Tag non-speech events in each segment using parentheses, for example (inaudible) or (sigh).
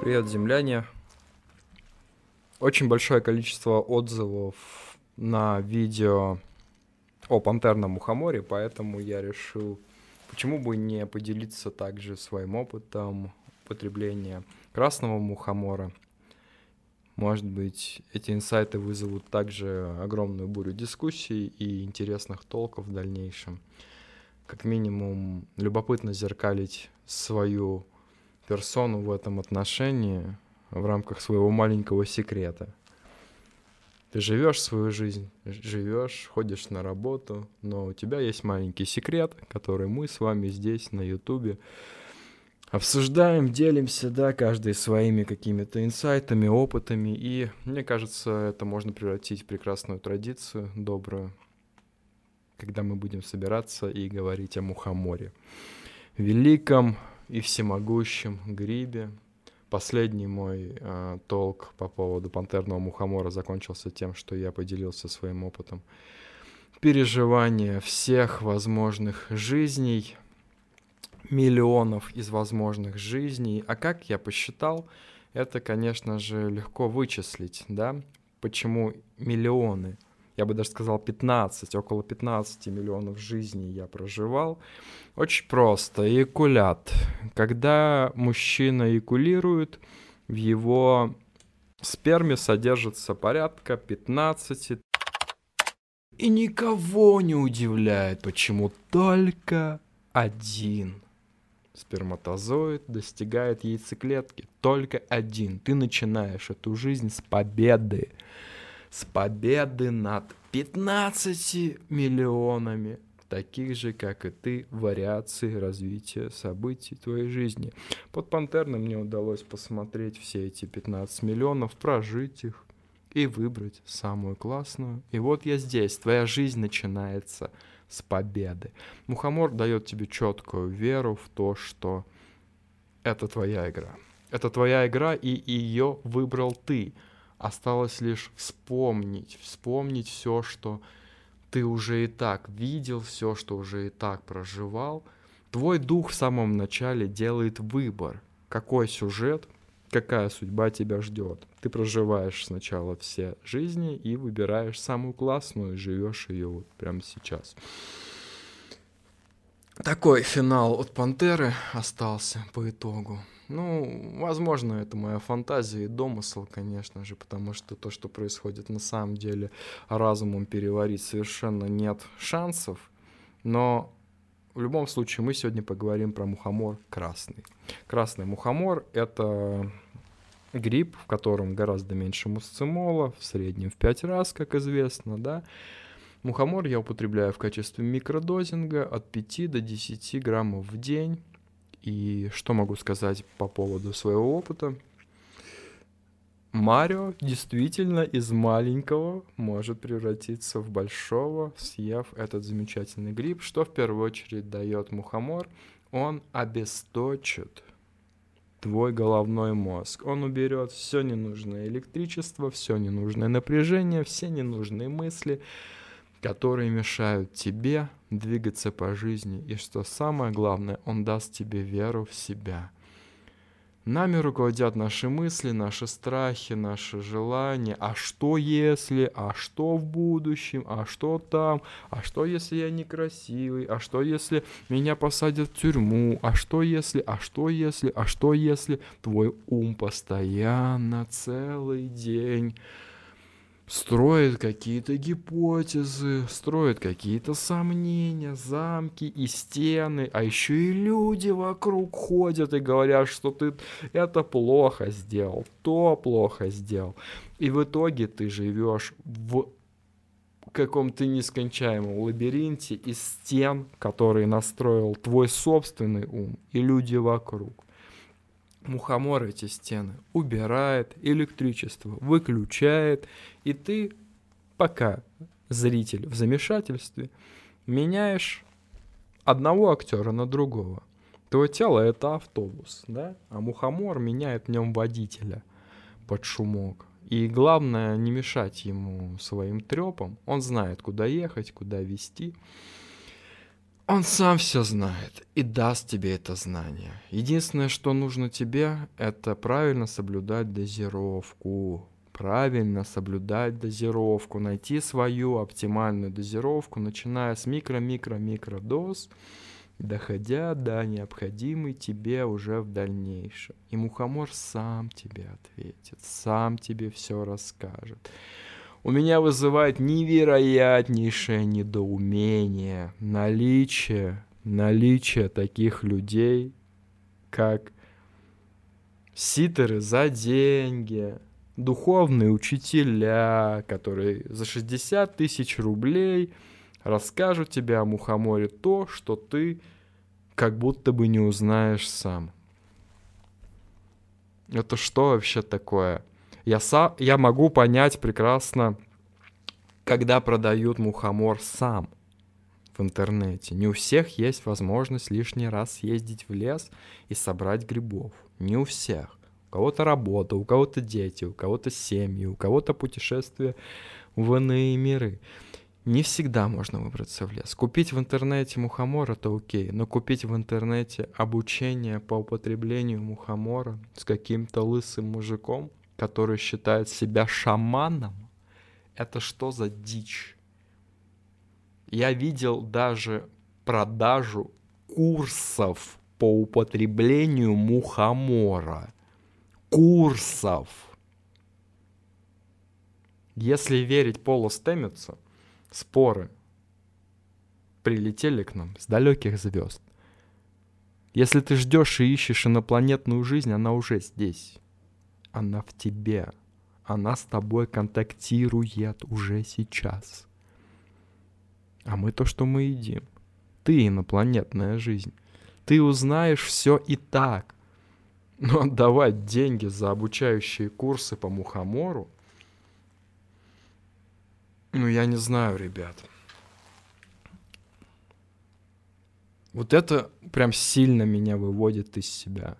Привет, земляне. Очень большое количество отзывов на видео о пантерном мухоморе, поэтому я решил, почему бы не поделиться также своим опытом потребления красного мухомора. Может быть, эти инсайты вызовут также огромную бурю дискуссий и интересных толков в дальнейшем. Как минимум, любопытно зеркалить свою персону в этом отношении в рамках своего маленького секрета. Ты живешь свою жизнь, живешь, ходишь на работу, но у тебя есть маленький секрет, который мы с вами здесь на Ютубе обсуждаем, делимся, да, каждый своими какими-то инсайтами, опытами, и мне кажется, это можно превратить в прекрасную традицию, добрую, когда мы будем собираться и говорить о мухоморе. Великом и всемогущем грибе. Последний мой э, толк по поводу пантерного мухомора закончился тем, что я поделился своим опытом переживания всех возможных жизней — миллионов из возможных жизней. А как я посчитал, это, конечно же, легко вычислить, да? Почему миллионы? Я бы даже сказал 15, около 15 миллионов жизней я проживал. Очень просто. Эякулят. Когда мужчина эякулирует, в его сперме содержится порядка 15 и никого не удивляет, почему только один Сперматозоид достигает яйцеклетки. Только один. Ты начинаешь эту жизнь с победы. С победы над 15 миллионами таких же, как и ты, вариаций развития событий твоей жизни. Под Пантерным мне удалось посмотреть все эти 15 миллионов, прожить их и выбрать самую классную. И вот я здесь, твоя жизнь начинается с победы. Мухомор дает тебе четкую веру в то, что это твоя игра. Это твоя игра, и ее выбрал ты. Осталось лишь вспомнить, вспомнить все, что ты уже и так видел, все, что уже и так проживал. Твой дух в самом начале делает выбор, какой сюжет какая судьба тебя ждет. Ты проживаешь сначала все жизни и выбираешь самую классную, и живешь ее вот прямо сейчас. Такой финал от Пантеры остался по итогу. Ну, возможно, это моя фантазия и домысл, конечно же, потому что то, что происходит на самом деле, разумом переварить совершенно нет шансов. Но в любом случае, мы сегодня поговорим про мухомор красный. Красный мухомор — это гриб, в котором гораздо меньше мусцимола, в среднем в 5 раз, как известно, да. Мухомор я употребляю в качестве микродозинга от 5 до 10 граммов в день. И что могу сказать по поводу своего опыта? Марио действительно из маленького может превратиться в большого, съев этот замечательный гриб, что в первую очередь дает мухомор. Он обесточит твой головной мозг. Он уберет все ненужное электричество, все ненужное напряжение, все ненужные мысли, которые мешают тебе двигаться по жизни. И что самое главное, он даст тебе веру в себя – Нами руководят наши мысли, наши страхи, наши желания. А что если? А что в будущем? А что там? А что если я некрасивый? А что если меня посадят в тюрьму? А что если? А что если? А что если? Твой ум постоянно целый день строит какие-то гипотезы, строит какие-то сомнения, замки и стены, а еще и люди вокруг ходят и говорят, что ты это плохо сделал, то плохо сделал. И в итоге ты живешь в каком-то нескончаемом лабиринте из стен, которые настроил твой собственный ум и люди вокруг. Мухомор эти стены убирает, электричество выключает, и ты, пока зритель в замешательстве, меняешь одного актера на другого. Твое тело — это автобус, да? А мухомор меняет в нем водителя под шумок. И главное, не мешать ему своим трепам. Он знает, куда ехать, куда вести. Он сам все знает и даст тебе это знание. Единственное, что нужно тебе, это правильно соблюдать дозировку. Правильно соблюдать дозировку, найти свою оптимальную дозировку, начиная с микро-микро-микро доз, доходя до необходимой тебе уже в дальнейшем. И мухомор сам тебе ответит, сам тебе все расскажет у меня вызывает невероятнейшее недоумение наличие, наличие таких людей, как ситеры за деньги, духовные учителя, которые за 60 тысяч рублей расскажут тебе о мухоморе то, что ты как будто бы не узнаешь сам. Это что вообще такое? Я, сам, я могу понять прекрасно, когда продают мухомор сам в интернете. Не у всех есть возможность лишний раз съездить в лес и собрать грибов. Не у всех. У кого-то работа, у кого-то дети, у кого-то семьи, у кого-то путешествия в иные миры. Не всегда можно выбраться в лес. Купить в интернете мухомор это окей, но купить в интернете обучение по употреблению мухомора с каким-то лысым мужиком который считает себя шаманом, это что за дичь? Я видел даже продажу курсов по употреблению мухомора. Курсов. Если верить Полу Стэмитсу, споры прилетели к нам с далеких звезд. Если ты ждешь и ищешь инопланетную жизнь, она уже здесь она в тебе. Она с тобой контактирует уже сейчас. А мы то, что мы едим. Ты инопланетная жизнь. Ты узнаешь все и так. Но отдавать деньги за обучающие курсы по мухомору, ну, я не знаю, ребят. Вот это прям сильно меня выводит из себя.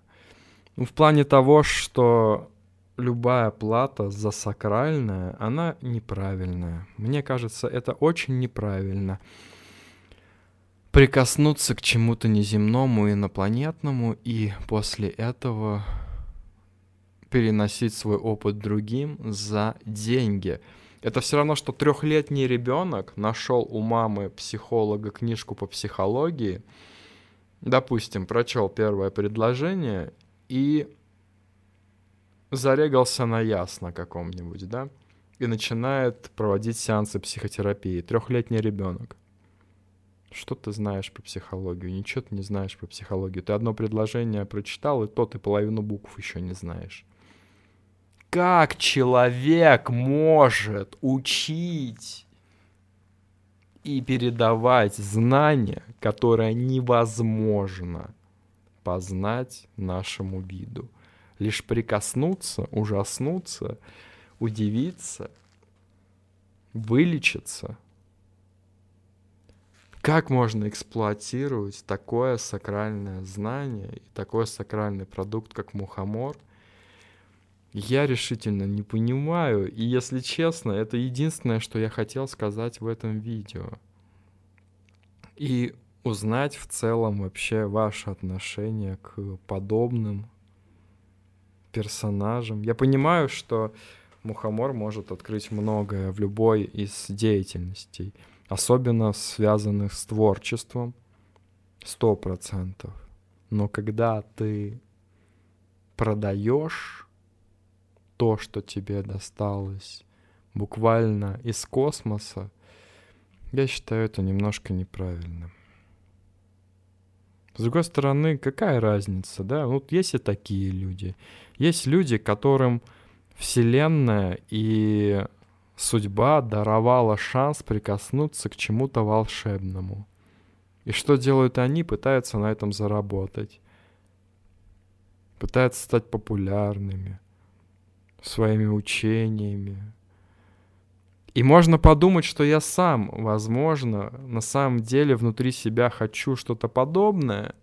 Ну, в плане того, что любая плата за сакральное, она неправильная. Мне кажется, это очень неправильно. Прикоснуться к чему-то неземному, инопланетному, и после этого переносить свой опыт другим за деньги. Это все равно, что трехлетний ребенок нашел у мамы психолога книжку по психологии, допустим, прочел первое предложение и зарегался на ясно каком-нибудь, да, и начинает проводить сеансы психотерапии. Трехлетний ребенок. Что ты знаешь про психологию? Ничего ты не знаешь про психологию. Ты одно предложение прочитал, и то ты половину букв еще не знаешь. Как человек может учить и передавать знания, которые невозможно познать нашему виду? Лишь прикоснуться, ужаснуться, удивиться, вылечиться. Как можно эксплуатировать такое сакральное знание и такой сакральный продукт, как мухомор? Я решительно не понимаю, и если честно, это единственное, что я хотел сказать в этом видео. И узнать в целом вообще ваше отношение к подобным персонажем. Я понимаю, что Мухомор может открыть многое в любой из деятельностей, особенно связанных с творчеством, сто процентов. Но когда ты продаешь то, что тебе досталось буквально из космоса, я считаю это немножко неправильным. С другой стороны, какая разница, да? Вот есть и такие люди. Есть люди, которым Вселенная и судьба даровала шанс прикоснуться к чему-то волшебному. И что делают они? Пытаются на этом заработать. Пытаются стать популярными своими учениями. И можно подумать, что я сам, возможно, на самом деле внутри себя хочу что-то подобное,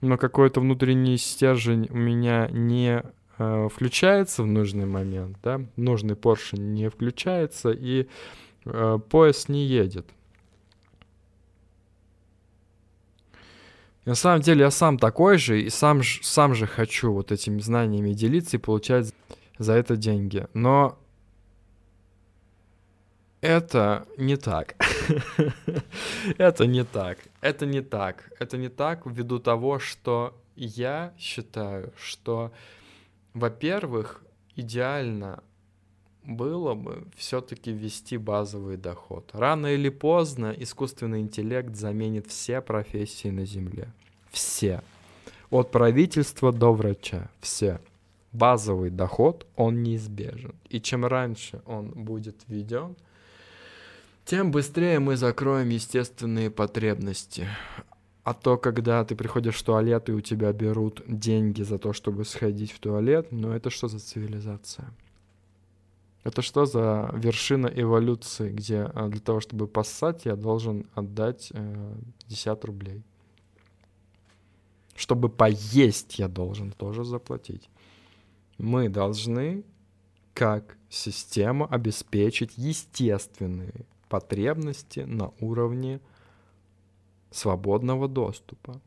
но какой-то внутренний стержень у меня не Э, включается в нужный момент, да, нужный поршень не включается, и э, поезд не едет. На самом деле я сам такой же, и сам, сам же хочу вот этими знаниями делиться и получать за это деньги. Но это не так. (laughs) это не так. Это не так. Это не так ввиду того, что я считаю, что, во-первых, идеально было бы все-таки ввести базовый доход. Рано или поздно искусственный интеллект заменит все профессии на Земле. Все. От правительства до врача. Все. Базовый доход, он неизбежен. И чем раньше он будет введен, тем быстрее мы закроем естественные потребности. А то, когда ты приходишь в туалет и у тебя берут деньги за то, чтобы сходить в туалет, ну это что за цивилизация? Это что за вершина эволюции, где а, для того, чтобы поссать, я должен отдать э, 50 рублей. Чтобы поесть, я должен тоже заплатить. Мы должны, как система, обеспечить естественные потребности на уровне свободного доступа.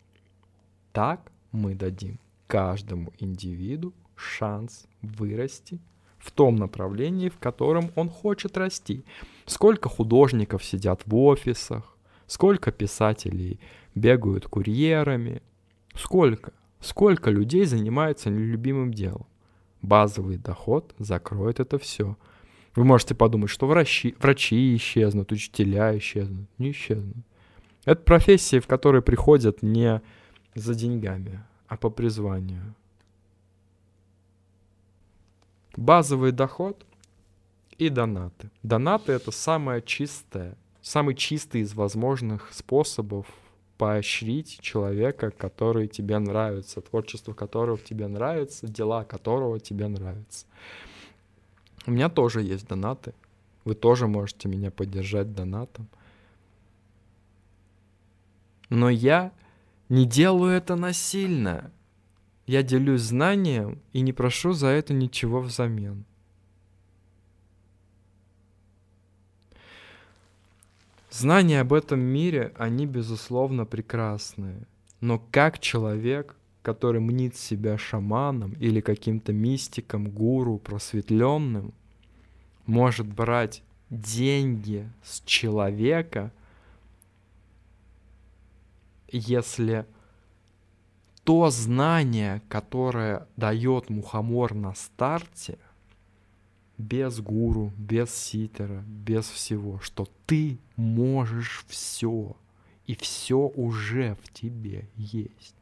Так мы дадим каждому индивиду шанс вырасти в том направлении, в котором он хочет расти. Сколько художников сидят в офисах, сколько писателей бегают курьерами, сколько, сколько людей занимаются нелюбимым делом. Базовый доход закроет это все – вы можете подумать, что врачи, врачи исчезнут, учителя исчезнут. Не исчезнут. Это профессии, в которые приходят не за деньгами, а по призванию. Базовый доход и донаты. Донаты — это самое чистое, самый чистый из возможных способов поощрить человека, который тебе нравится, творчество которого тебе нравится, дела которого тебе нравятся. У меня тоже есть донаты. Вы тоже можете меня поддержать донатом. Но я не делаю это насильно. Я делюсь знанием и не прошу за это ничего взамен. Знания об этом мире, они, безусловно, прекрасные. Но как человек который мнит себя шаманом или каким-то мистиком, гуру, просветленным, может брать деньги с человека, если то знание, которое дает мухомор на старте, без гуру, без ситера, без всего, что ты можешь все, и все уже в тебе есть.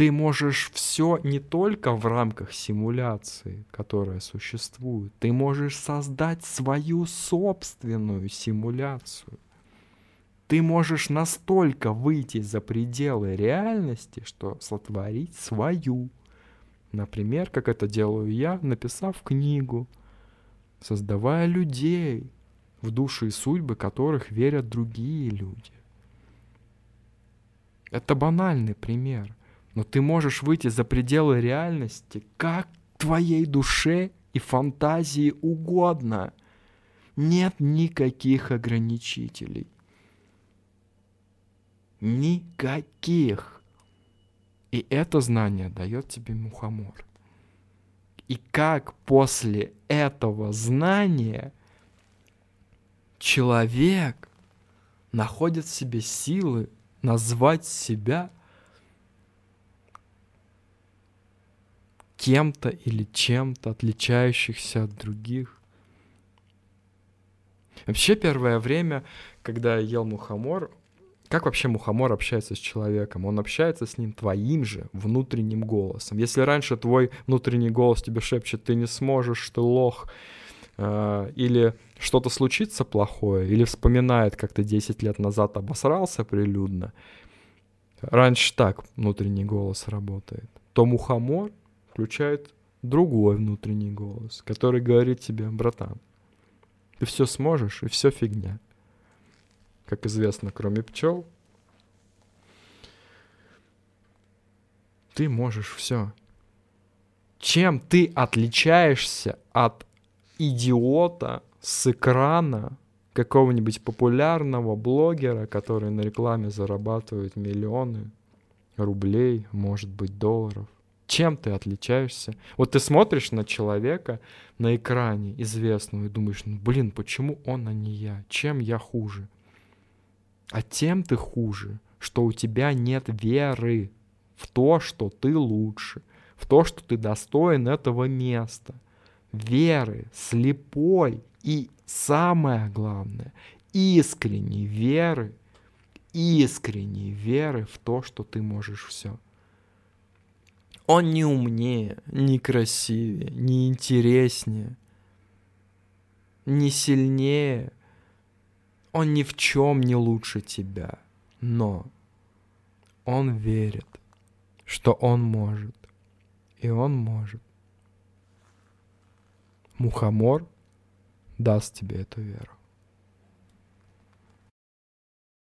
Ты можешь все не только в рамках симуляции, которая существует, ты можешь создать свою собственную симуляцию. Ты можешь настолько выйти за пределы реальности, что сотворить свою. Например, как это делаю я, написав книгу, создавая людей, в души и судьбы которых верят другие люди. Это банальный пример. Но ты можешь выйти за пределы реальности, как твоей душе и фантазии угодно. Нет никаких ограничителей. Никаких. И это знание дает тебе мухомор. И как после этого знания человек находит в себе силы назвать себя кем-то или чем-то отличающихся от других. Вообще первое время, когда я ел мухомор, как вообще мухомор общается с человеком? Он общается с ним твоим же внутренним голосом. Если раньше твой внутренний голос тебе шепчет, ты не сможешь, ты лох, э, или что-то случится плохое, или вспоминает, как ты 10 лет назад обосрался прилюдно, раньше так внутренний голос работает, то мухомор включает другой внутренний голос, который говорит тебе, братан, ты все сможешь, и все фигня. Как известно, кроме пчел, ты можешь все. Чем ты отличаешься от идиота с экрана, какого-нибудь популярного блогера, который на рекламе зарабатывает миллионы рублей, может быть, долларов. Чем ты отличаешься? Вот ты смотришь на человека на экране известного и думаешь, ну блин, почему он, а не я? Чем я хуже? А тем ты хуже, что у тебя нет веры в то, что ты лучше, в то, что ты достоин этого места. Веры, слепой и самое главное, искренней веры, искренней веры в то, что ты можешь все. Он не умнее, не красивее, не интереснее, не сильнее. Он ни в чем не лучше тебя. Но он верит, что он может. И он может. Мухомор даст тебе эту веру.